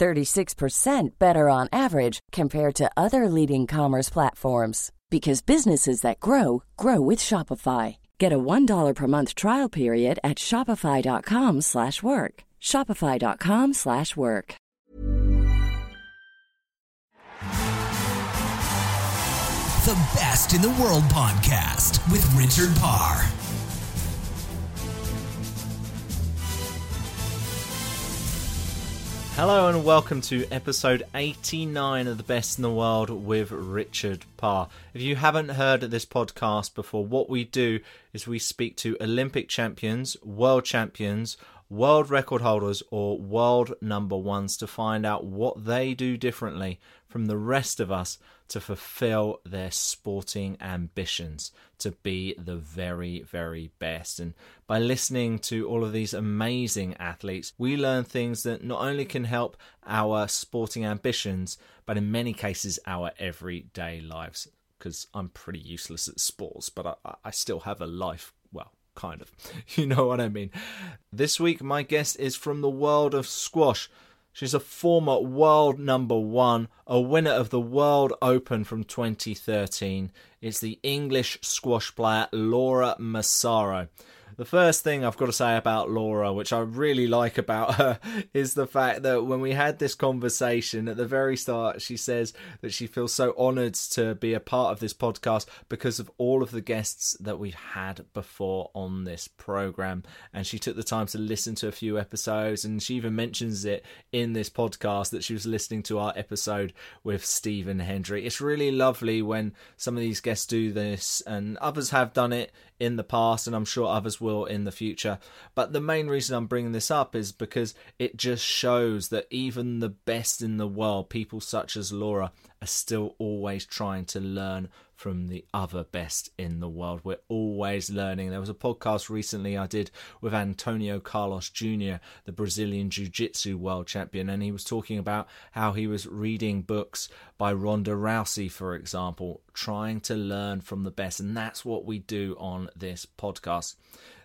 36% better on average compared to other leading commerce platforms because businesses that grow grow with Shopify. Get a $1 per month trial period at shopify.com/work. shopify.com/work. The Best in the World podcast with Richard Parr. Hello and welcome to episode 89 of The Best in the World with Richard Parr. If you haven't heard this podcast before, what we do is we speak to Olympic champions, world champions, world record holders, or world number ones to find out what they do differently from the rest of us to fulfill their sporting ambitions to be the very, very best. And by listening to all of these amazing athletes, we learn things that not only can help our sporting ambitions, but in many cases, our everyday lives. Because I'm pretty useless at sports, but I, I still have a life. Well, kind of. You know what I mean. This week, my guest is from the world of squash. She's a former world number one, a winner of the World Open from 2013. It's the English squash player Laura Massaro. The first thing I've got to say about Laura, which I really like about her, is the fact that when we had this conversation at the very start, she says that she feels so honoured to be a part of this podcast because of all of the guests that we've had before on this programme. And she took the time to listen to a few episodes, and she even mentions it in this podcast that she was listening to our episode with Stephen Hendry. It's really lovely when some of these guests do this, and others have done it in the past, and I'm sure others will in the future. But the main reason I'm bringing this up is because it just shows that even the best in the world, people such as Laura, are still always trying to learn from the other best in the world. We're always learning. There was a podcast recently I did with Antonio Carlos Jr., the Brazilian Jiu Jitsu world champion, and he was talking about how he was reading books by Ronda Rousey, for example, trying to learn from the best. And that's what we do on this podcast.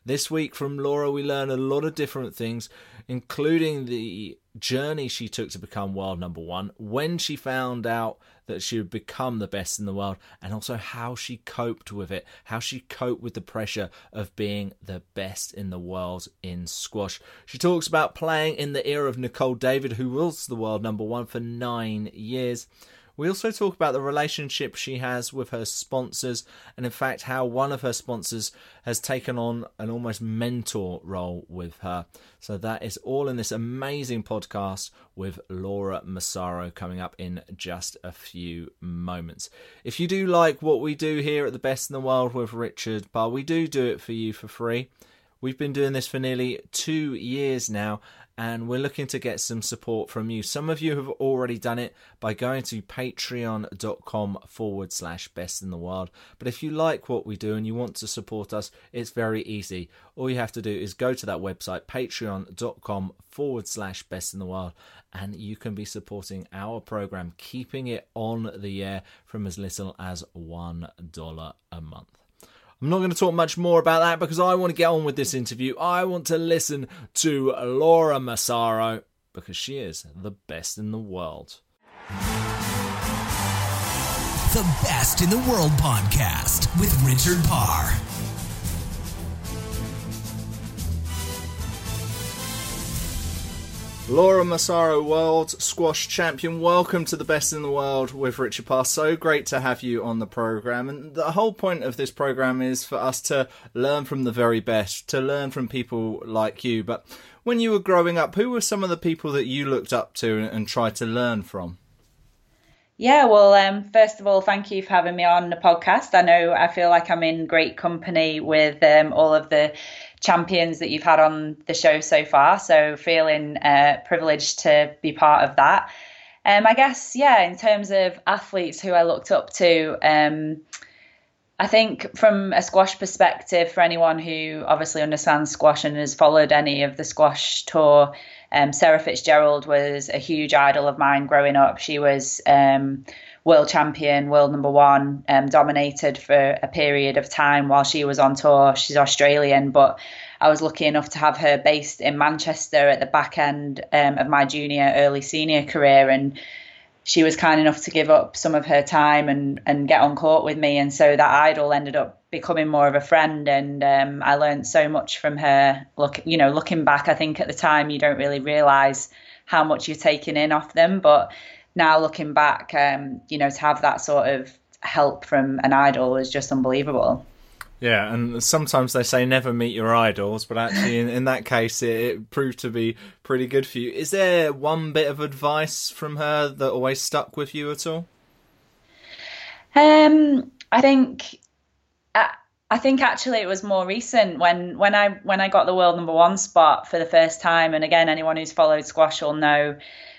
This week from Laura, we learn a lot of different things, including the journey she took to become world number one, when she found out that she would become the best in the world, and also how she coped with it, how she coped with the pressure of being the best in the world in squash. She talks about playing in the era of Nicol David, who was the world number one for nine years. We also talk about the relationship she has with her sponsors, and in fact, how one of her sponsors has taken on an almost mentor role with her. So, that is all in this amazing podcast with Laura Massaro coming up in just a few moments. If you do like what we do here at the Best in the World with Richard Parr, we do do it for you for free. We've been doing this for nearly two years now, and we're looking to get some support from you. Some of you have already done it by going to patreon.com forward slash best in the world. But if you like what we do and you want to support us, it's very easy. All you have to do is go to that website, patreon.com forward slash best in the world, and you can be supporting our program, keeping it on the air from as little as $1 a month. I'm not going to talk much more about that because I want to get on with this interview. I want to listen to Laura Massaro because she is the best in the world. The Best in the World podcast with Richard Parr. Laura Massaro, world squash champion. Welcome to the best in the world with Richard Parr. So great to have you on the program. And the whole point of this program is for us to learn from the very best, to learn from people like you. But when you were growing up, who were some of the people that you looked up to and tried to learn from? Yeah, well, um, first of all, thank you for having me on the podcast. I know I feel like I'm in great company with um, all of the champions that you've had on the show so far. So feeling uh, privileged to be part of that. Um, I guess, yeah, in terms of athletes who I looked up to, um, I think from a squash perspective, for anyone who obviously understands squash and has followed any of the squash tour, um, Sarah Fitz-Gerald was a huge idol of mine growing up. She was um, world champion, world number one, um, dominated for a period of time while she was on tour. She's Australian, but I was lucky enough to have her based in Manchester at the back end um, of my junior, early senior career. And she was kind enough to give up some of her time and, and get on court with me. And so that idol ended up becoming more of a friend. And um, I learned so much from her. Look, you know, looking back, I think at the time you don't really realize how much you're taking in off them. But now looking back, um, you know, to have that sort of help from an idol is just unbelievable. Yeah, and sometimes they say never meet your idols, but actually, in, in that case, it, it, proved to be pretty good for you. Is there one bit of advice from her that always stuck with you at all? Um, I think. I, I think actually it was more recent when when I when I got the world number one spot for the first time, and again, anyone who's followed squash will know.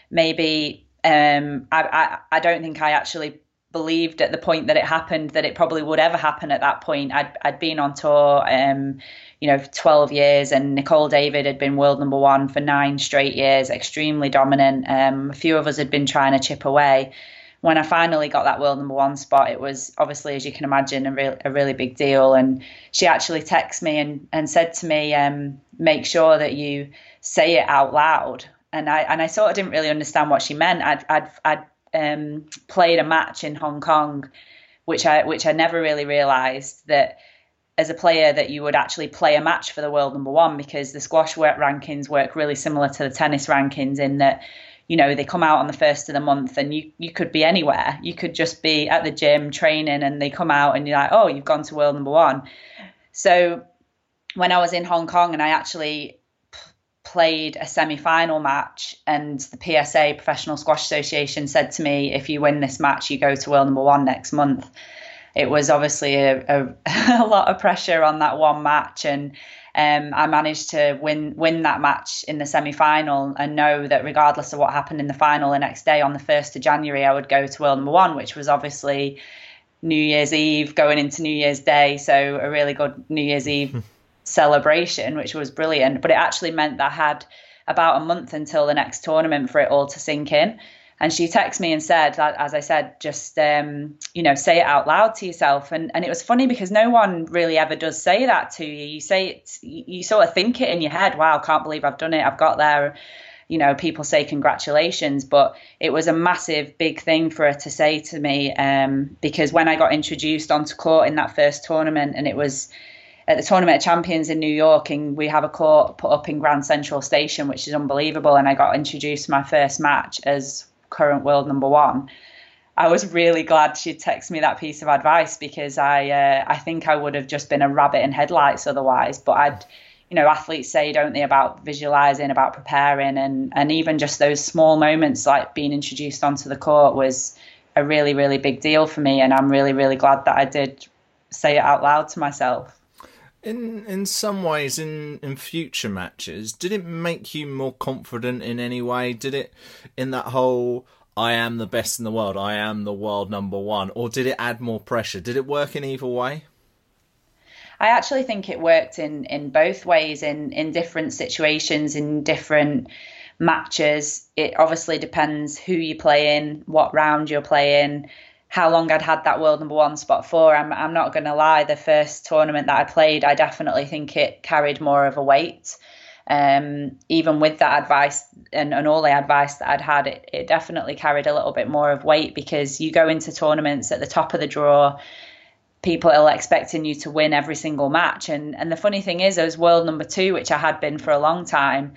Maybe um, I, I, I don't think I actually believed at the point that it happened that it probably would ever happen at that point. I'd, I'd been on tour, um, you know, for 12 years, and Nicol David had been world number one for nine straight years, extremely dominant. Um, a few of us had been trying to chip away. When I finally got that world number one spot, it was obviously, as you can imagine, a, real, a really big deal. And she actually texted me and, and said to me, um, make sure that you say it out loud and I and I sort of didn't really understand what she meant. I'd I'd, I'd um, played a match in Hong Kong, which I which I never really realised that as a player that you would actually play a match for the world number one because the squash work rankings work really similar to the tennis rankings in that you know they come out on the first of the month and you you could be anywhere you could just be at the gym training and they come out and you're like oh you've gone to world number one so when I was in Hong Kong and I actually played a semi-final match and the PSA Professional Squash Association said to me if you win this match you go to world number 1 next month. It was obviously a, a, a lot of pressure on that one match and um, I managed to win win that match in the semi-final and know that regardless of what happened in the final the next day on the 1st of January I would go to world number 1 which was obviously New Year's Eve going into New Year's Day. So a really good New Year's Eve celebration, which was brilliant. But it actually meant that I had about a month until the next tournament for it all to sink in. And she texted me and said, as I said, just um, you know, say it out loud to yourself. And and it was funny because no one really ever does say that to you. You say it, you sort of think it in your head. Wow, can't believe I've done it. I've got there. You know, people say congratulations, but it was a massive, big thing for her to say to me um, because when I got introduced onto court in that first tournament, and it was at the Tournament of Champions in New York, and we have a court put up in Grand Central Station, which is unbelievable. And I got introduced my first match as current world number one. I was really glad she'd text me that piece of advice because I uh, I think I would have just been a rabbit in headlights otherwise. But I'd you know athletes say don't they about visualizing about preparing and and even just those small moments like being introduced onto the court was a really really big deal for me and I'm really really glad that I did say it out loud to myself. In in some ways, in in future matches, did it make you more confident in any way? Did it in that whole I am the best in the world, I am the world number one, or did it add more pressure? Did it work in either way? I actually think it worked in in both ways in in different situations in different matches. It obviously depends who you're playing, what round you're playing, how long I'd had that world number one spot for. I'm, I'm not going to lie, the first tournament that I played, I definitely think it carried more of a weight. Um, even with that advice and, and all the advice that I'd had, it, it definitely carried a little bit more of weight because you go into tournaments at the top of the draw, people are expecting you to win every single match. And, and the funny thing is, as world number two, which I had been for a long time,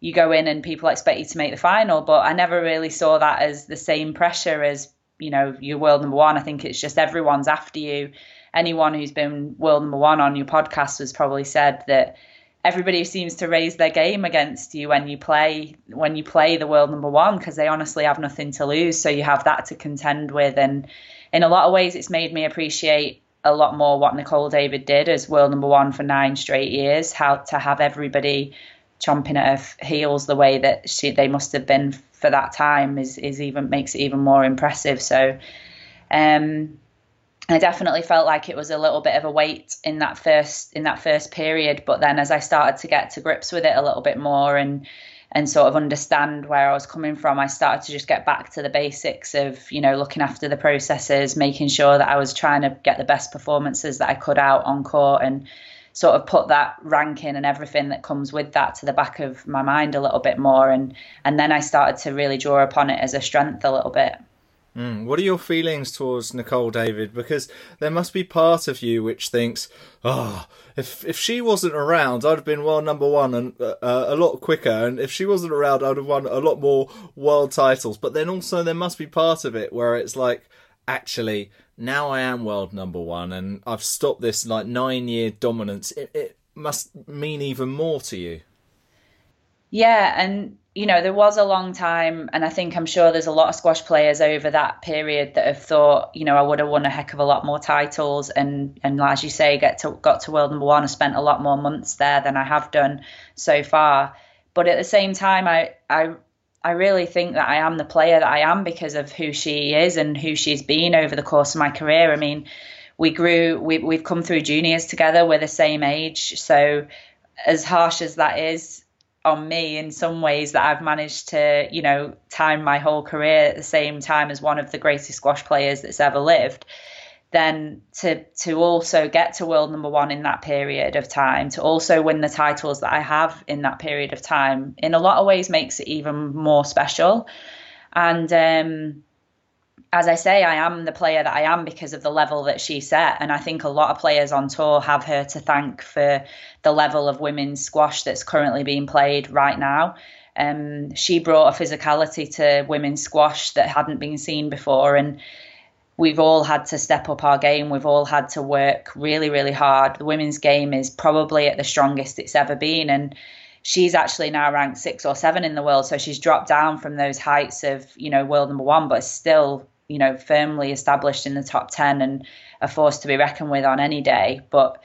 you go in and people expect you to make the final. But I never really saw that as the same pressure as you know you're world number one. I think it's just everyone's after you. Anyone who's been world number one on your podcast has probably said that everybody seems to raise their game against you when you play when you play the world number one because they honestly have nothing to lose. So you have that to contend with, and in a lot of ways, it's made me appreciate a lot more what Nicol David did as world number one for nine straight years. How to have everybody chomping at her heels the way that she they must have been for that time is is even makes it even more impressive. So. Um, I definitely felt like it was a little bit of a weight in that first in that first period, but then as I started to get to grips with it a little bit more and and sort of understand where I was coming from, I started to just get back to the basics of, you know, looking after the processes, making sure that I was trying to get the best performances that I could out on court and sort of put that ranking and everything that comes with that to the back of my mind a little bit more and and then I started to really draw upon it as a strength a little bit. Mm. What are your feelings towards Nicol David? Because there must be part of you which thinks, oh, if if she wasn't around, I'd have been world number one and uh, uh, a lot quicker. And if she wasn't around, I'd have won a lot more world titles. But then also there must be part of it where it's like, actually, now I am world number one, and I've stopped this like nine year dominance. It, it must mean even more to you. Yeah, and you know, there was a long time, and I think I'm sure there's a lot of squash players over that period that have thought, you know, I would have won a heck of a lot more titles, and and as you say, get to got to world number one. I spent a lot more months there than I have done so far. But at the same time, I I I really think that I am the player that I am because of who she is and who she's been over the course of my career. I mean, we grew, we we've come through juniors together. We're the same age, so as harsh as that is, on me in some ways that I've managed to, you know, time my whole career at the same time as one of the greatest squash players that's ever lived, then to to also get to world number one in that period of time, to also win the titles that I have in that period of time, in a lot of ways makes it even more special. And um, as I say, I am the player that I am because of the level that she set. And I think a lot of players on tour have her to thank for the level of women's squash that's currently being played right now. Um, she brought a physicality to women's squash that hadn't been seen before. And we've all had to step up our game. We've all had to work really, really hard. The women's game is probably at the strongest it's ever been. And she's actually now ranked six or seven in the world. So she's dropped down from those heights of, you know, world number one, but still you know, firmly established in the top ten and a force to be reckoned with on any day. But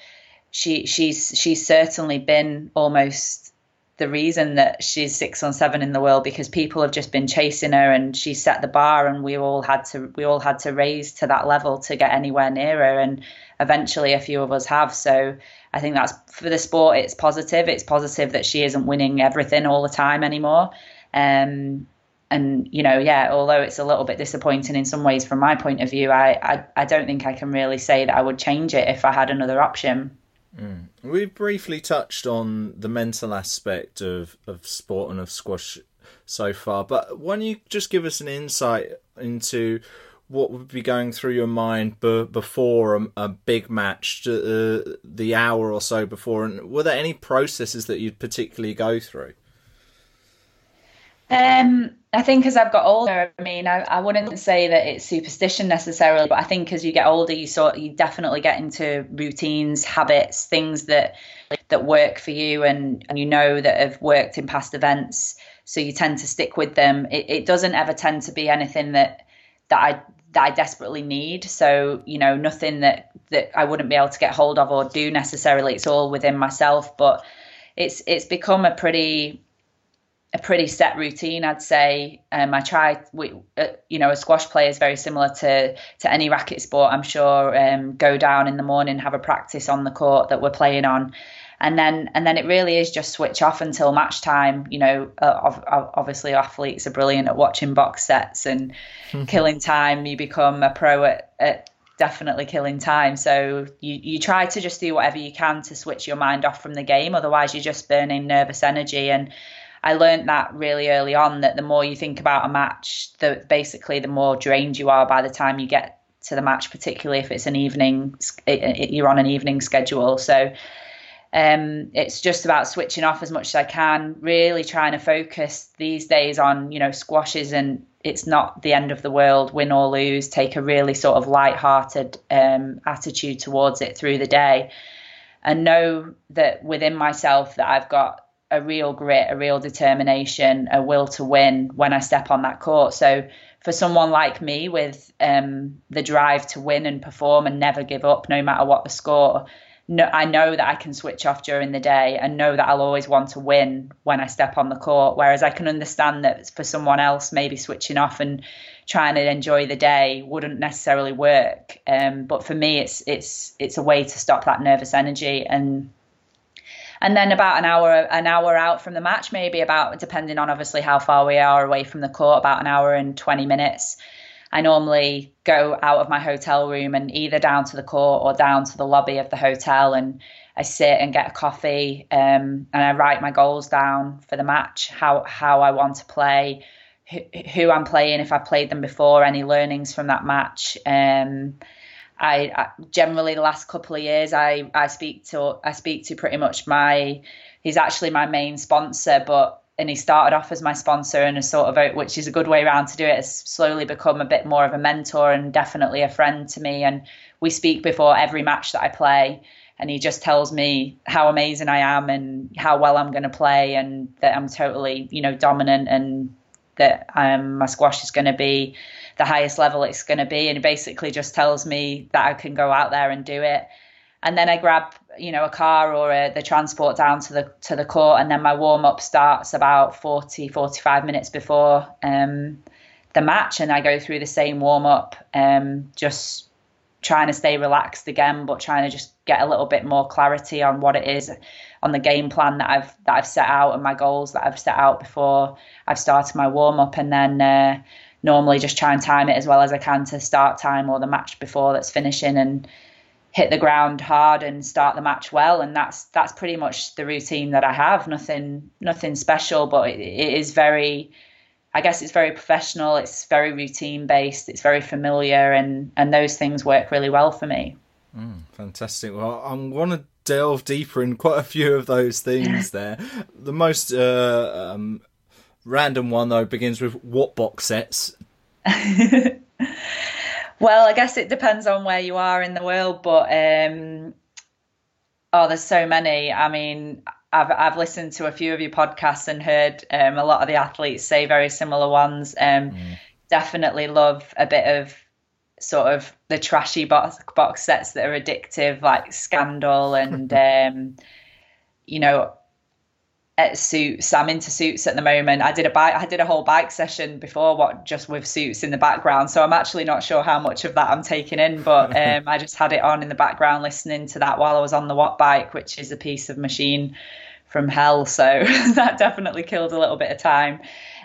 she she's she's certainly been almost the reason that she's six on seven in the world because people have just been chasing her and she set the bar and we all had to we all had to raise to that level to get anywhere near her. And eventually a few of us have. So I think that's for the sport it's positive. It's positive that she isn't winning everything all the time anymore. Um, and you know yeah although it's a little bit disappointing in some ways from my point of view I, I i, don't think i can really say that i would change it if i had another option mm. we briefly touched on the mental aspect of of sport and of squash so far but why don't you just give us an insight into what would be going through your mind b- before a, a, big match, uh, the hour or so before, and were there any processes that you'd particularly go through? Um, I think as I've got older, I mean, I, I wouldn't say that it's superstition necessarily, but I think as you get older, you sort you definitely get into routines, habits, things that that work for you, and and you know that have worked in past events, so you tend to stick with them. It, it doesn't ever tend to be anything that that I that I desperately need. So you know, nothing that that I wouldn't be able to get hold of or do necessarily. It's all within myself, but it's it's become a pretty a pretty set routine, I'd say. Um, I try, we, uh, you know, a squash player is very similar to to any racket sport. I'm sure. Um, go down in the morning, have a practice on the court that we're playing on, and then and then it really is just switch off until match time. You know, uh, obviously athletes are brilliant at watching box sets and killing time. You become a pro at, at definitely killing time. So you, you try to just do whatever you can to switch your mind off from the game. Otherwise, you're just burning nervous energy and I learned that really early on that the more you think about a match, the basically the more drained you are by the time you get to the match, particularly if it's an evening, you're on an evening schedule. So um, it's just about switching off as much as I can, really trying to focus these days on, you know, squashes and it's not the end of the world, win or lose, take a really sort of light-hearted um, attitude towards it through the day and know that within myself that I've got a real grit, a real determination, a will to win when I step on that court. So for someone like me with um, the drive to win and perform and never give up no matter what the score, no, I know that I can switch off during the day and know that I'll always want to win when I step on the court. Whereas I can understand that for someone else, maybe switching off and trying to enjoy the day wouldn't necessarily work. Um, but for me, it's it's it's a way to stop that nervous energy and and then about an hour an hour out from the match, maybe about depending on obviously how far we are away from the court, about an hour and twenty minutes. I normally go out of my hotel room and either down to the court or down to the lobby of the hotel and I sit and get a coffee um, and I write my goals down for the match, how how I want to play, who, who I'm playing, if I've played them before, any learnings from that match. Um, I, I, generally the last couple of years I, I speak to I speak to pretty much my he's actually my main sponsor, but and he started off as my sponsor and a sort of which is a good way around to do it has slowly become a bit more of a mentor and definitely a friend to me. And we speak before every match that I play and he just tells me how amazing I am and how well I'm going to play and that I'm totally you know dominant and that um, my squash is going to be the highest level it's going to be and basically just tells me that I can go out there and do it. And then I grab you know a car or a, the transport down to the to the court and then my warm up starts about 40 45 minutes before um, the match and I go through the same warm up um, just trying to stay relaxed again but trying to just get a little bit more clarity on what it is on the game plan that I've that I've set out and my goals that I've set out before I've started my warm up and then uh, normally just try and time it as well as I can to start time or the match before that's finishing and hit the ground hard and start the match well. And that's that's pretty much the routine that I have. Nothing nothing special but it, it is very I guess it's very professional. It's very routine based. It's very familiar and and those things work really well for me. Mm, fantastic. Well I'm to delve deeper in quite a few of those things there. The most uh, um, random one though begins with what box sets Well, I guess it depends on where you are in the world, but um, oh, there's so many. I mean, I've I've listened to a few of your podcasts and heard um, a lot of the athletes say very similar ones. Um, mm. Definitely love a bit of sort of the trashy box box sets that are addictive, like Scandal and um, you know at suits. I'm into suits at the moment. I did a bike. I did a whole bike session before, what just with suits in the background. So I'm actually not sure how much of that I'm taking in, but um, I just had it on in the background, listening to that while I was on the Wattbike, which is a piece of machine from hell. So that definitely killed a little bit of time.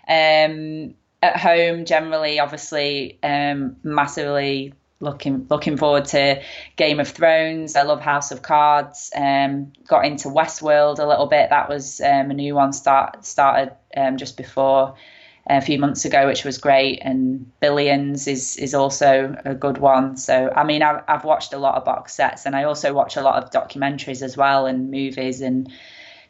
Um, at home, generally, obviously, um, massively looking looking forward to Game of Thrones. I love House of Cards. Um, got into Westworld a little bit. That was um, a new one start started um, just before a few months ago, which was great. And Billions is is also a good one. So I mean, I've, I've watched a lot of box sets, and I also watch a lot of documentaries as well and movies and.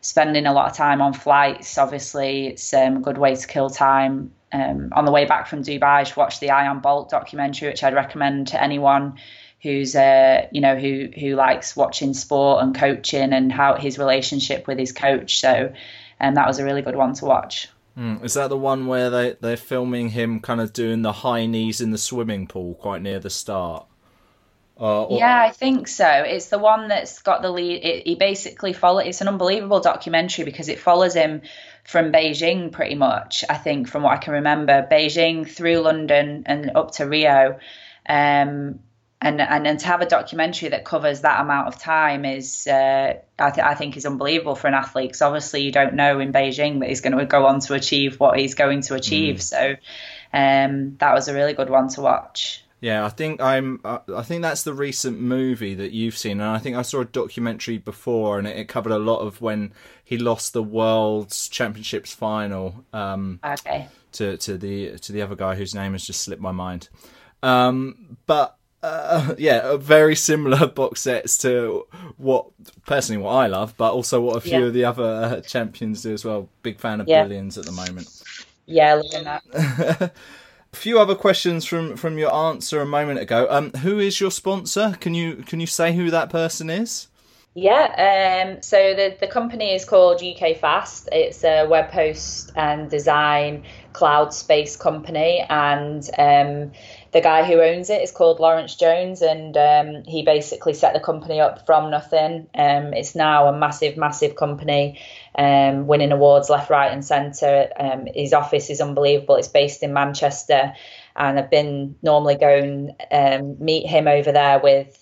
Spending a lot of time on flights, obviously, it's um, a good way to kill time um, on the way back from Dubai, I watched the Usain Bolt documentary, which I'd recommend to anyone who's uh, you know who who likes watching sport and coaching and how his relationship with his coach. So, and um, that was a really good one to watch. Mm. Is that the one where they they're filming him kind of doing the high knees in the swimming pool quite near the start? Uh, or... Yeah, I think so. It's the one that's got the lead. It, he basically follow. It's an unbelievable documentary because it follows him from Beijing, pretty much. I think, from what I can remember, Beijing through London and up to Rio. Um, and, and and to have a documentary that covers that amount of time is uh, I, th- I, think is unbelievable for an athlete because obviously you don't know in Beijing that he's going to go on to achieve what he's going to achieve. Mm. So um, that was a really good one to watch. Yeah, I think I'm. I think that's the recent movie that you've seen, and I think I saw a documentary before, and it, it covered a lot of when he lost the World's Championships final. Um, okay. To to the to the other guy whose name has just slipped my mind. Um, but uh, yeah, very similar box sets to what personally what I love, but also what a few yeah. of the other uh, champions do as well. Big fan of yeah. Billions at the moment. Yeah, looking at that. a few other questions from from your answer a moment ago. Um, who is your sponsor? Can you can you say who that person is? Yeah, um, so the, the company is called UKFast. It's a web host and design cloud space company, and um, the guy who owns it is called Lawrence Jones, and um, he basically set the company up from nothing. Um, it's now a massive, massive company, um, winning awards left, right, and centre. Um, his office is unbelievable. It's based in Manchester, and I've been normally going meet him over there with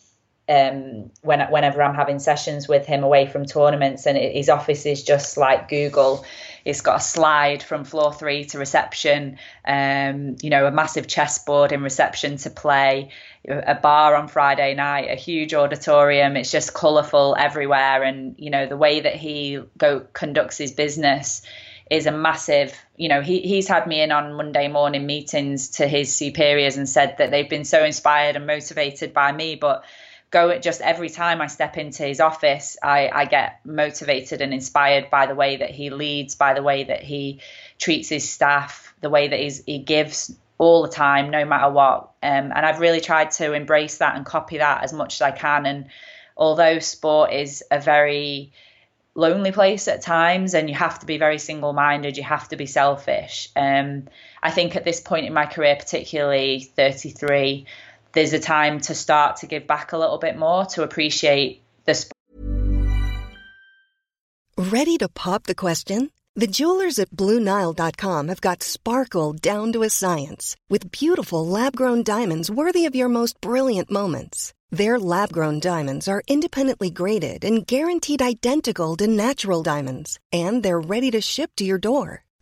um, when whenever I'm having sessions with him away from tournaments, and his office is just like Google. It's got a slide from floor three to reception, um, you know, a massive chessboard in reception to play, a bar on Friday night, a huge auditorium. It's just colourful everywhere, and you know the way that he go conducts his business is a massive you know he, he's had me in on monday morning meetings to his superiors and said that they've been so inspired and motivated by me but go just every time I step into his office, I, I get motivated and inspired by the way that he leads, by the way that he treats his staff, the way that he's, he gives all the time, no matter what. Um, and I've really tried to embrace that and copy that as much as I can. And although sport is a very lonely place at times and you have to be very single minded, you have to be selfish. Um, I think at this point in my career, particularly 33, there's a time to start to give back a little bit more to appreciate the sport. Ready to pop the question? The jewelers at BlueNile.com have got sparkle down to a science with beautiful lab grown diamonds worthy of your most brilliant moments. Their lab grown diamonds are independently graded and guaranteed identical to natural diamonds, and they're ready to ship to your door.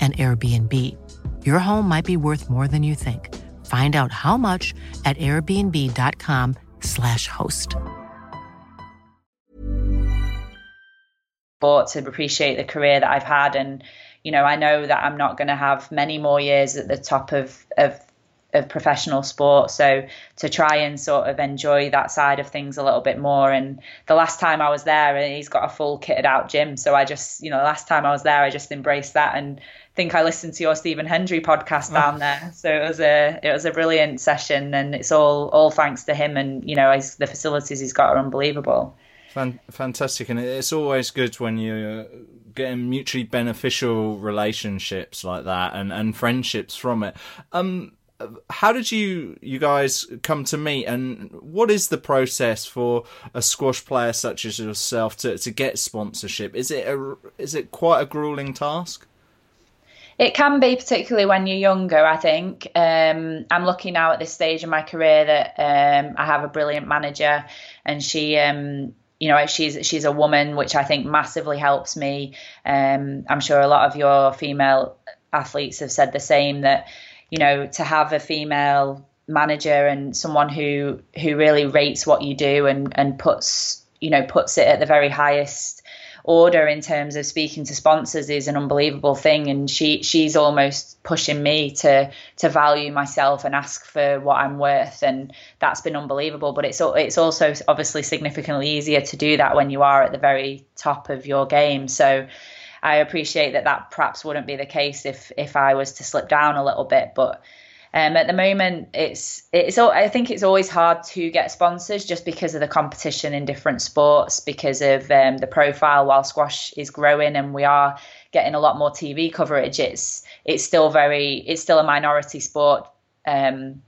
an Airbnb. Your home might be worth more than you think. Find out how much at airbnb.com/slash host. But to appreciate the career that I've had and you know, I know that I'm not going to have many more years at the top of, of of professional sport. So to try and sort of enjoy that side of things a little bit more. And the last time I was there, and he's got a full kitted out gym. So I just, you know, the last time I was there, I just embraced that and think I listened to your Stephen Hendry podcast oh. down there. So it was a it was a brilliant session, and it's all all thanks to him. And you know, the facilities he's got are unbelievable. Fantastic, and it's always good when you're getting mutually beneficial relationships like that and, and friendships from it. Um, how did you you guys come to meet and what is the process for a squash player such as yourself to, to get sponsorship is it a is it quite a grueling task it can be particularly when you're younger i think. Um, i'm lucky now at this stage in my career that um, i have a brilliant manager and she um, you know she's she's a woman which i think massively helps me. Um, i'm sure a lot of your female athletes have said the same that you know, to have a female manager and someone who who really rates what you do and and puts you know puts it at the very highest order in terms of speaking to sponsors is an unbelievable thing. And she she's almost pushing me to to value myself and ask for what I'm worth. And that's been unbelievable. But it's it's also obviously significantly easier to do that when you are at the very top of your game. So I appreciate that that perhaps wouldn't be the case if if I was to slip down a little bit. But um, at the moment, it's it's. I think it's always hard to get sponsors just because of the competition in different sports, because of um, the profile. While squash is growing and we are getting a lot more TV coverage, it's it's still very it's still a minority sport. Um,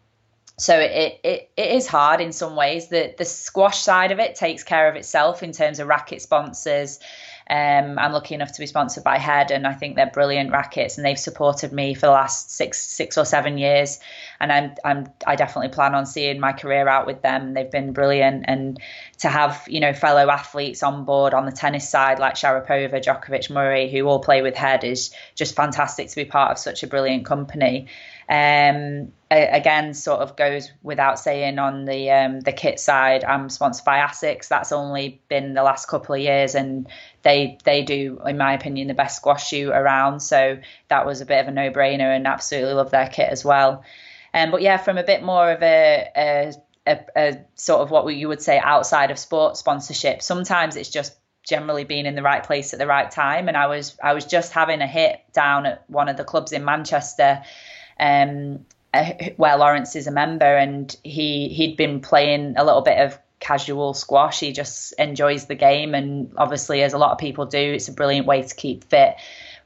so it, it it is hard in some ways. The the squash side of it takes care of itself in terms of racket sponsors um, I'm lucky enough to be sponsored by Head, and I think they're brilliant rackets, and they've supported me for the last six six or seven years. And I'm, I'm I definitely plan on seeing my career out with them. They've been brilliant, and to have you know fellow athletes on board on the tennis side like Sharapova, Djokovic, Murray, who all play with Head, is just fantastic to be part of such a brilliant company. Um, again, sort of goes without saying on the um, the kit side. I'm sponsored by Asics. That's only been the last couple of years, and they they do, in my opinion, the best squash shoe around. So that was a bit of a no brainer, and absolutely love their kit as well. Um, but yeah, from a bit more of a, a, a, a sort of what you would say outside of sport sponsorship, sometimes it's just generally being in the right place at the right time. And I was I was just having a hit down at one of the clubs in Manchester um, uh, where Lawrence is a member, and he he'd been playing a little bit of casual squash. He just enjoys the game, and obviously, as a lot of people do, it's a brilliant way to keep fit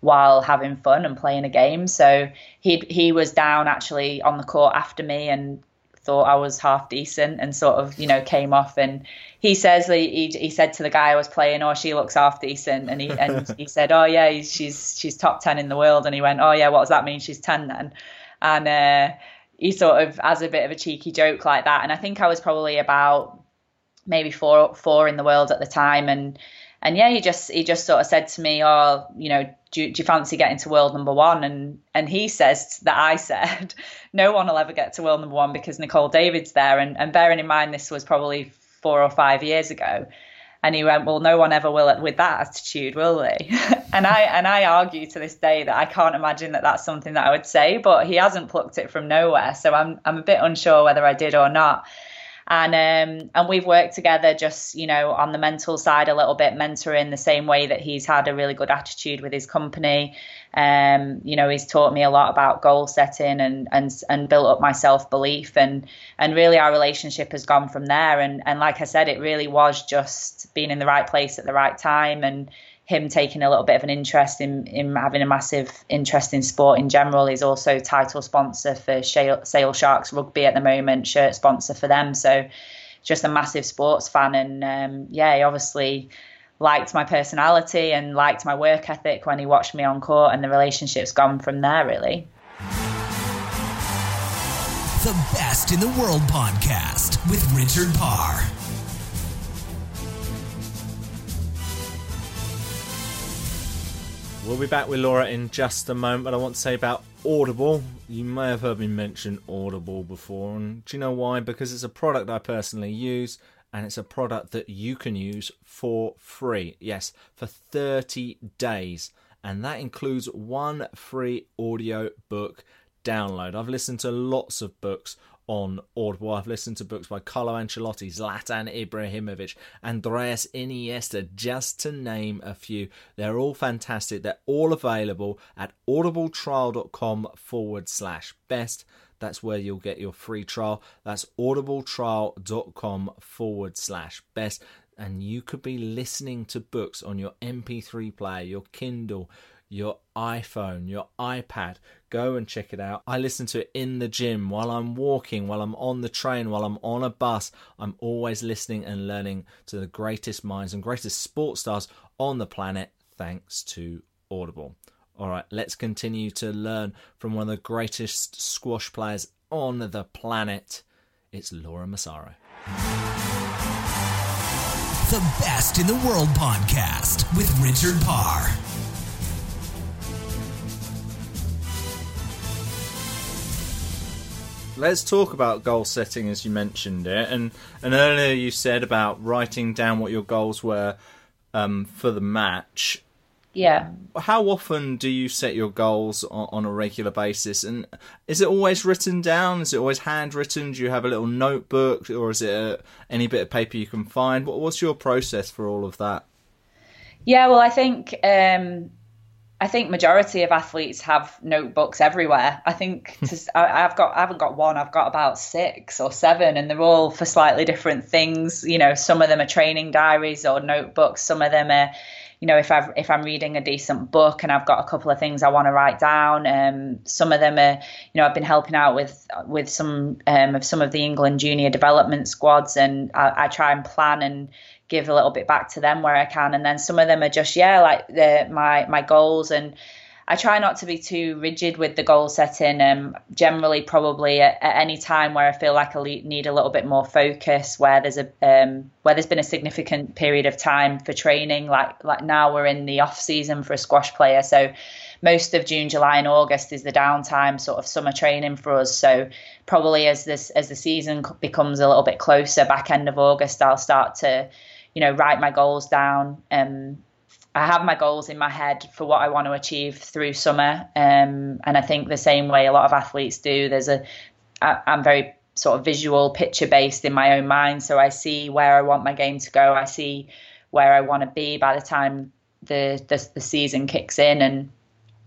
while having fun and playing a game. So he he was down actually on the court after me and thought I was half decent and sort of you know came off. And he says he, he said to the guy I was playing oh she looks half decent. And he and he said oh yeah she's she's top 10 in the world. And he went oh yeah what does that mean? She's 10 then and uh, he sort of has a bit of a cheeky joke like that. And I think I was probably about maybe four four in the world at the time, and and yeah, he just he just sort of said to me, "Oh, you know, do you, do you fancy getting to world number one?" And and he says that I said, "No one will ever get to world number one because Nicol David's there." And and bearing in mind this was probably four or five years ago. And he went, well, no one ever will with that attitude, will they? and I and I argue to this day that I can't imagine that that's something that I would say, but he hasn't plucked it from nowhere, so I'm I'm a bit unsure whether I did or not. And um, and we've worked together just you know on the mental side a little bit, mentoring the same way that he's had a really good attitude with his company. Um, you know, he's taught me a lot about goal setting and and and built up my self belief and and really our relationship has gone from there. And and like I said, it really was just being in the right place at the right time and him taking a little bit of an interest in, in having a massive interest in sport in general. He's also title sponsor for Sale Sharks Rugby at the moment, shirt sponsor for them. So just a massive sports fan. And um, yeah, he obviously liked my personality and liked my work ethic when he watched me on court, and the relationship's gone from there, really. The Best in the World podcast with Richard Parr. We'll be back with Laura in just a moment, but I want to say about Audible. You may have heard me mention Audible before, and do you know why? Because it's a product I personally use and it's a product that you can use for free. Yes, for 30 days. And that includes one free audio book download. I've listened to lots of books on Audible. I've listened to books by Carlo Ancelotti, Zlatan Ibrahimovic, Andreas Iniesta, just to name a few. They're all fantastic. They're all available at audibletrial.com forward slash best. That's where you'll get your free trial. That's audibletrial.com forward slash best. And you could be listening to books on your MP3 player, your Kindle, your iPhone, your iPad. Go and check it out. I listen to it in the gym, while I'm walking, while I'm on the train, while I'm on a bus. I'm always listening and learning to the greatest minds and greatest sports stars on the planet thanks to Audible. All right, let's continue to learn from one of the greatest squash players on the planet. It's Laura Massaro. The Best in the World podcast with Richard Parr. Let's talk about goal setting as you mentioned it. And, and earlier you said about writing down what your goals were um, for the match. Yeah. How often do you set your goals on, on, a regular basis? And is it always written down? Is it always handwritten? Do you have a little notebook, or is it a, any bit of paper you can find? What, what's your process for all of that? Yeah, well, I think um, I think majority of athletes have notebooks everywhere. I think to, I, have got I haven't got one. I've got about six or seven, and they're all for slightly different things. You know, some of them are training diaries or notebooks. Some of them are, you know, if I if I'm reading a decent book and I've got a couple of things I want to write down. Um, some of them are, you know, I've been helping out with with some um, of some of the England junior development squads, and I, I try and plan and give a little bit back to them where I can. And then some of them are just, yeah, like the, my, my goals. And I try not to be too rigid with the goal setting. Um, generally, probably at, at any time where I feel like I need a little bit more focus, where there's a um, where there's been a significant period of time for training. Like like now we're in the off season for a squash player, so most of June, July, and August is the downtime, sort of summer training for us. So probably as this as the season becomes a little bit closer, back end of August, I'll start to you know, write my goals down. Um, I have my goals in my head for what I want to achieve through summer, um, and I think the same way a lot of athletes do. There's a, I, I'm very sort of visual, picture based in my own mind, so I see where I want my game to go. I see where I want to be by the time the, the the season kicks in, and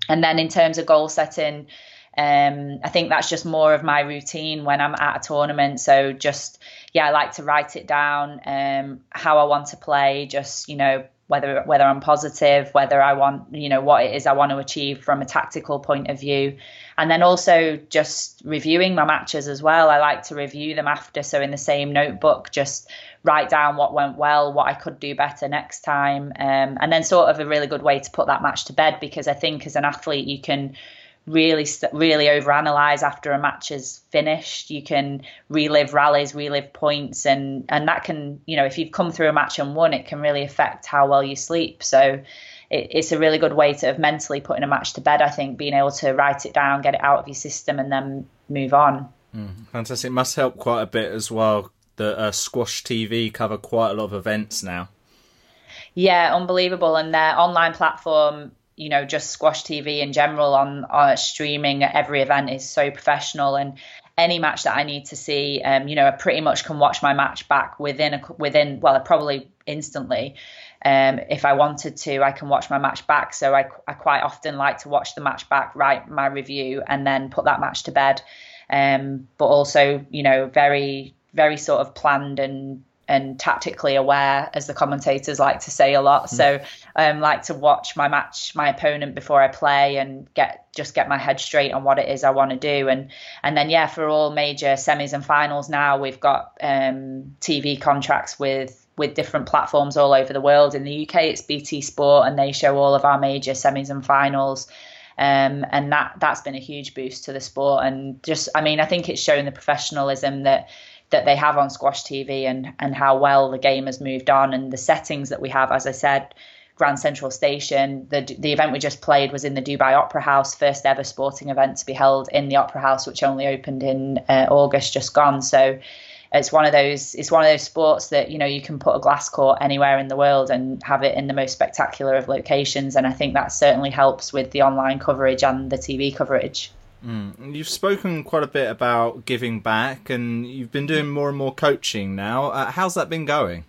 and then in terms of goal setting. Um, I think that's just more of my routine when I'm at a tournament. So just yeah, I like to write it down, um, how I want to play, just, you know, whether whether I'm positive, whether I want, you know, what it is I want to achieve from a tactical point of view. And then also just reviewing my matches as well. I like to review them after. So in the same notebook, just write down what went well, what I could do better next time. Um, and then sort of a really good way to put that match to bed because I think as an athlete, you can really really overanalyze after a match is finished. You can relive rallies relive points and and that can you know if you've come through a match and won it can really affect how well you sleep. So it, it's a really good way to have mentally putting a match to bed i think being able to write it down get it out of your system and then move on. Mm, fantastic. It must help quite a bit as well the uh, squash tv cover quite a lot of events now. Yeah unbelievable. And their online platform you know just squash tv in general on, on streaming at every event is so professional. And any match that i need to see um, you know i pretty much can watch my match back within a within well probably instantly. Um, if i wanted to i can watch my match back. So I, I quite often like to watch the match back write my review and then put that match to bed. Um, but also you know very very sort of planned and and tactically aware, as the commentators like to say a lot. Mm. So I um, like to watch my match, my opponent before I play, and get just get my head straight on what it is I want to do. And and then yeah, for all major semis and finals now, we've got um, TV contracts with with different platforms all over the world. In the UK, it's BT Sport, and they show all of our major semis and finals. Um, and that that's been a huge boost to the sport. And just, I mean, I think it's shown the professionalism that that they have on Squash TV and and how well the game has moved on and the settings that we have. As I said, Grand Central Station. The the event we just played was in the Dubai Opera House, first ever sporting event to be held in the Opera House, which only opened in uh, August just gone. So it's one of those it's one of those sports that you know you can put a glass court anywhere in the world and have it in the most spectacular of locations and i think that certainly helps with the online coverage and the tv coverage Mm. You've spoken quite a bit about giving back, and you've been doing more and more coaching now. Uh, how's that been going?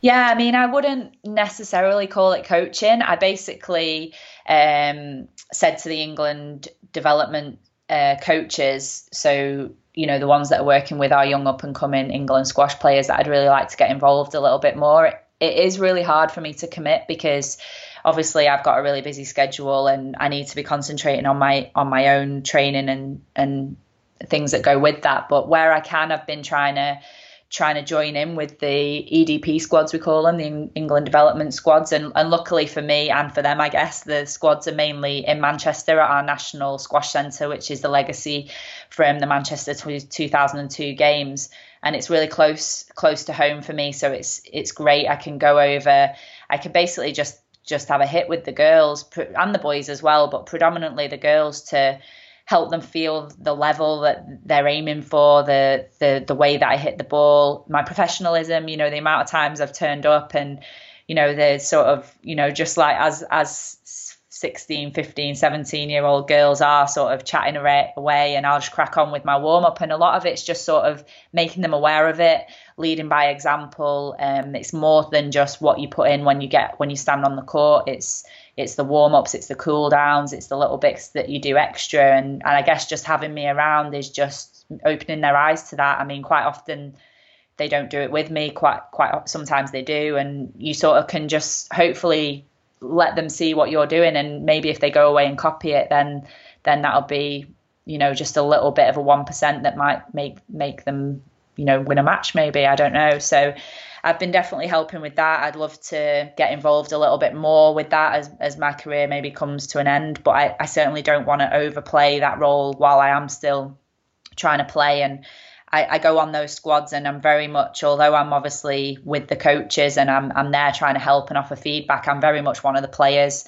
Yeah, I mean, I wouldn't necessarily call it coaching. I basically um, said to the England development uh, coaches, so you know the ones that are working with our young up and coming England squash players, that I'd really like to get involved a little bit more. it is really hard for me to commit because obviously I've got a really busy schedule and I need to be concentrating on my on my own training and and things that go with that. But where I can, I've been trying to trying to join in with the EDP squads we call them, the England development squads, and and luckily for me and for them, I guess the squads are mainly in Manchester at our national squash centre, which is the legacy from the Manchester 2002 games, and it's really close close to home for me, so it's it's great. I can go over. I can basically just just have a hit with the girls and the boys as well, but predominantly the girls to help them feel the level that they're aiming for, the the the way that I hit the ball, my professionalism, you know, the amount of times I've turned up and you know, there's sort of, you know, just like as as 16, 15, 17 year old girls are sort of chatting away and I'll just crack on with my warm up. And a lot of it's just sort of making them aware of it, leading by example. Um, it's more than just what you put in when you get when you stand on the court. It's it's the warm ups, it's the cool downs, it's the little bits that you do extra. And, and I guess just having me around is just opening their eyes to that. I mean, quite often they don't do it with me. Quite quite sometimes they do, and you sort of can just hopefully let them see what you're doing and maybe if they go away and copy it then then that'll be you know just a little bit of a 1% that might make make them you know win a match maybe. I don't know. So i've been definitely helping with that. I'd love to get involved a little bit more with that as, as my career maybe comes to an end. But i, I certainly don't want to overplay that role while i am still trying to play and I, I, go on those squads and I'm very much, although I'm obviously with the coaches and I'm, I'm there trying to help and offer feedback, I'm very much one of the players.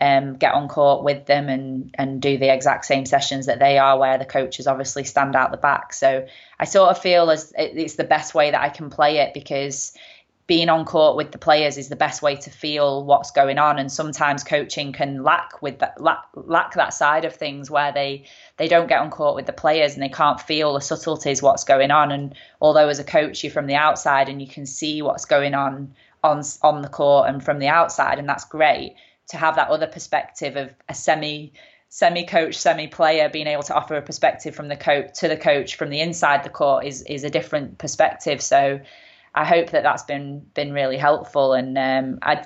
Um, get on court with them and and do the exact same sessions that they are, where the coaches obviously stand out the back. So I sort of feel as it's the best way that I can play it because being on court with the players is the best way to feel what's going on. And sometimes coaching can lack with that lack, lack that side of things where they they don't get on court with the players and they can't feel the subtleties what's going on. And although as a coach you're from the outside and you can see what's going on on on the court and from the outside and that's great to have that other perspective of a semi semi coach semi player being able to offer a perspective from the coach to the coach from the inside the court is is a different perspective. So I hope that that's been been really helpful. And um, I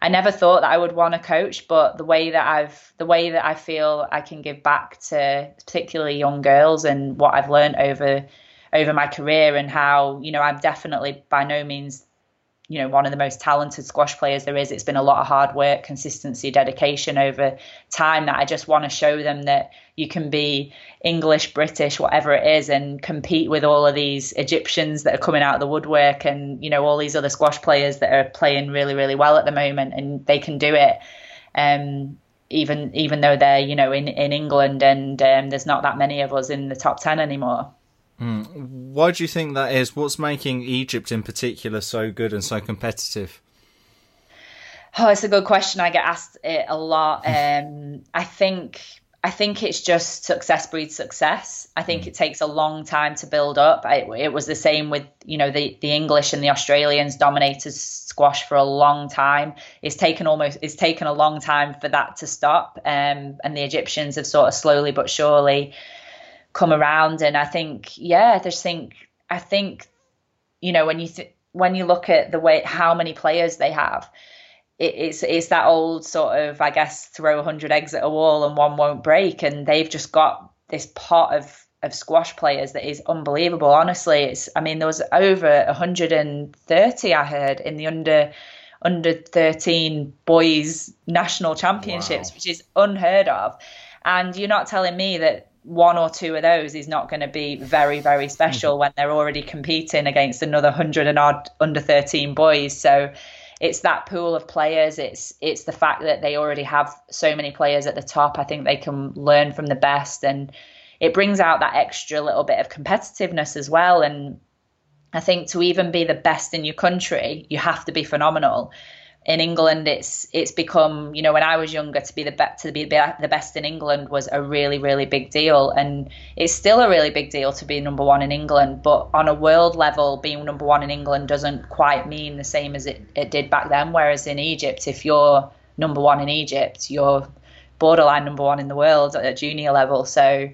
I never thought that I would want to coach, but the way that I've the way that I feel I can give back to particularly young girls and what I've learned over over my career and how you know I'm definitely by no means you know one of the most talented squash players there is. It's been a lot of hard work consistency dedication over time that i just want to show them that you can be english british whatever it is and compete with all of these egyptians that are coming out of the woodwork and you know all these other squash players that are playing really really well at the moment and they can do it um, even even though they're you know in in england and um, there's not that many of us in the top 10 anymore Mm. Why do you think that is? What's making Egypt in particular so good and so competitive? Oh, it's a good question. I get asked it a lot. Um, I think I think it's just success breeds success. I think mm. it takes a long time to build up. I, it was the same with you know the the English and the Australians dominated squash for a long time. It's taken almost it's taken a long time for that to stop. Um, and the Egyptians have sort of slowly but surely come around. And I think, yeah, I just think, I think, you know, when you th- when you look at the way how many players they have, it, it's it's that old sort of, I guess, throw hundred eggs at a wall and one won't break. And they've just got this pot of of squash players that is unbelievable. Honestly, it's I mean there was over 130 I heard in the under under 13 boys national championships, wow. which is unheard of. And you're not telling me that one or two of those is not going to be very, very special mm-hmm. when they're already competing against another hundred and odd under 13 boys. So it's that pool of players. It's it's the fact that they already have so many players at the top. I think they can learn from the best, and it brings out that extra little bit of competitiveness as well. And I think to even be the best in your country, you have to be phenomenal in England, it's it's become you know when I was younger to be the be- to be the best in England was a really really big deal, and it's still a really big deal to be number one in England. But on a world level, being number one in England doesn't quite mean the same as it, it did back then. Whereas in Egypt, if you're number one in Egypt, you're borderline number one in the world at junior level. So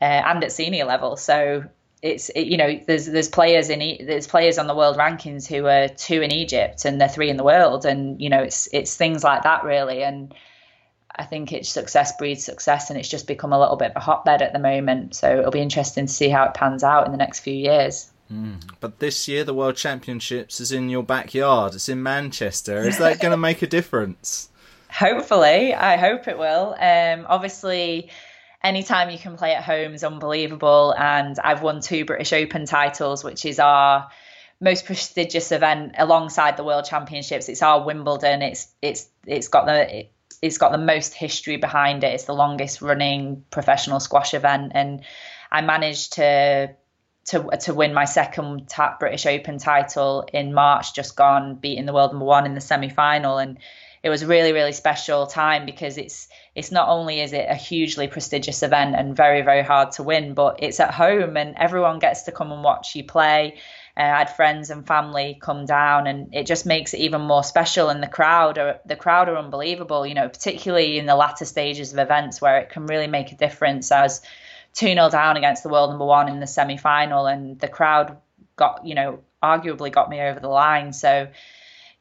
uh, and at senior level. So it's it, you know there's there's players in there's players on the world rankings who are two in Egypt and they're three in the world and you know it's it's things like that really and I think it's success breeds success and it's just become a little bit of a hotbed at the moment so it'll be interesting to see how it pans out in the next few years. Mm. But this year the World Championships is in your backyard. It's in Manchester. Is that going to make a difference? Hopefully, I hope it will. Um, obviously anytime you can play at home is unbelievable. And I've won two British Open titles, which is our most prestigious event alongside the World Championships. It's our Wimbledon. It's it's it's got the it, it's got the most history behind it. It's the longest running professional squash event, and I managed to to to win my second British Open title in March, just gone, beating the world number one in the semi final, and it was a really really special time because it's it's not only is it a hugely prestigious event and very very hard to win, but it's at home and everyone gets to come and watch you play. Uh, I had friends and family come down, and it just makes it even more special. And the crowd are the crowd are unbelievable. You know, particularly in the latter stages of events where it can really make a difference. As 2 0 down against the world number one in the semi final, and the crowd got, you know, arguably got me over the line. So,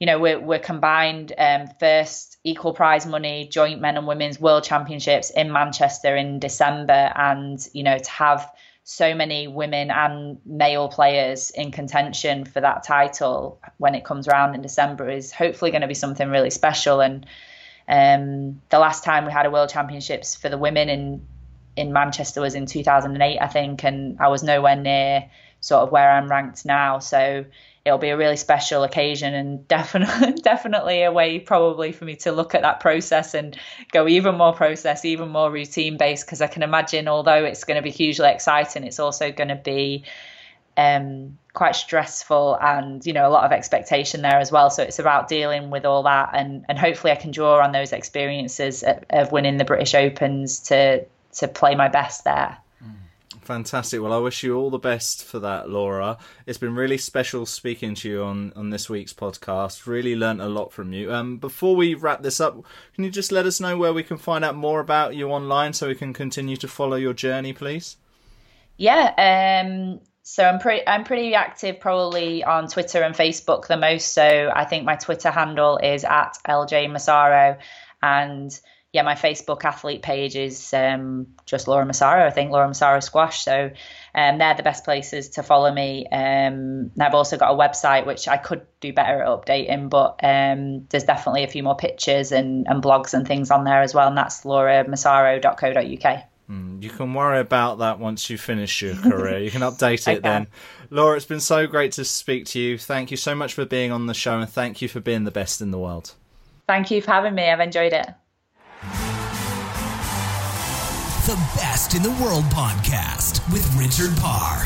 you know, we're, we're combined um, first equal prize money, joint men and women's world championships in Manchester in December. And, you know, to have so many women and male players in contention for that title when it comes around in December is hopefully going to be something really special. And um, the last time we had a world championships for the women in in Manchester was in 2008, I think, and I was nowhere near sort of where I'm ranked now. So it'll be a really special occasion and definitely definitely a way probably for me to look at that process and go even more process even more routine based because i can imagine although it's going to be hugely exciting it's also going to be um, quite stressful and you know a lot of expectation there as well. So it's about dealing with all that and and hopefully i can draw on those experiences of, of winning the british opens to to play my best there Fantastic. Well, I wish you all the best for that, Laura. It's been really special speaking to you on, on this week's podcast. Really learnt a lot from you. Um, before we wrap this up, can you just let us know where we can find out more about you online so we can continue to follow your journey, please? Yeah. Um, so I'm pretty I'm pretty active probably on Twitter and Facebook the most. So I think my Twitter handle is at LJ Massaro and yeah, my Facebook athlete page is um, just Laura Massaro. I think Laura Massaro Squash. So um, they're the best places to follow me. Um, I've also got a website which I could do better at updating, but um, there's definitely a few more pictures and, and blogs and things on there as well. And that's lauramassaro.co.uk. Mm, you can worry about that once you finish your career. You can update it then. Laura, it's been so great to speak to you. Thank you so much for being on the show and thank you for being the best in the world. Thank you for having me. I've enjoyed it. The Best in the World podcast with Richard Parr.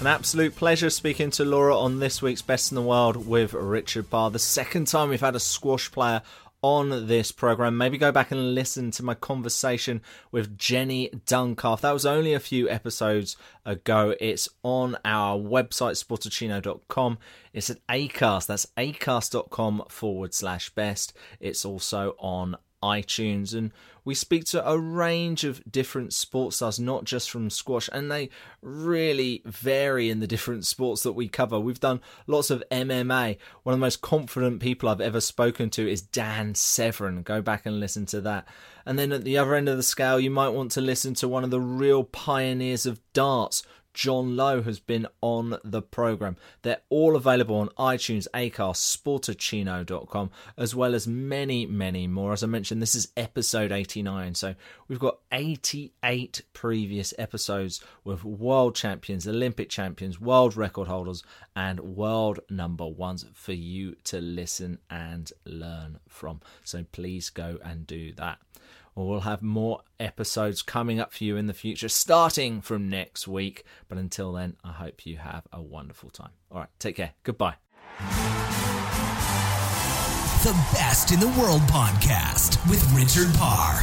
An absolute pleasure speaking to Laura on this week's Best in the World with Richard Parr. The second time we've had a squash player on this program. Maybe go back and listen to my conversation with Jenny Duncalf. That was only a few episodes ago. It's on our website, sportacino.com. It's at ACAST. That's acast.com forward slash best. It's also on iTunes. And we speak to a range of different sports stars, not just from squash, and they really vary in the different sports that we cover. We've done lots of MMA. One of the most confident people I've ever spoken to is Dan Severn. Go back and listen to that. And then at the other end of the scale, you might want to listen to one of the real pioneers of darts, John Lowe has been on the program. They're all available on iTunes, Acast, Sportacino.com, as well as many, many more. As I mentioned, this is episode 89, so we've got 88 previous episodes with world champions, Olympic champions, world record holders, and world number ones for you to listen and learn from. So please go and do that. We'll have more episodes coming up for you in the future, starting from next week. But until then, I hope you have a wonderful time. All right, take care. Goodbye. The Best in the World podcast with Richard Parr.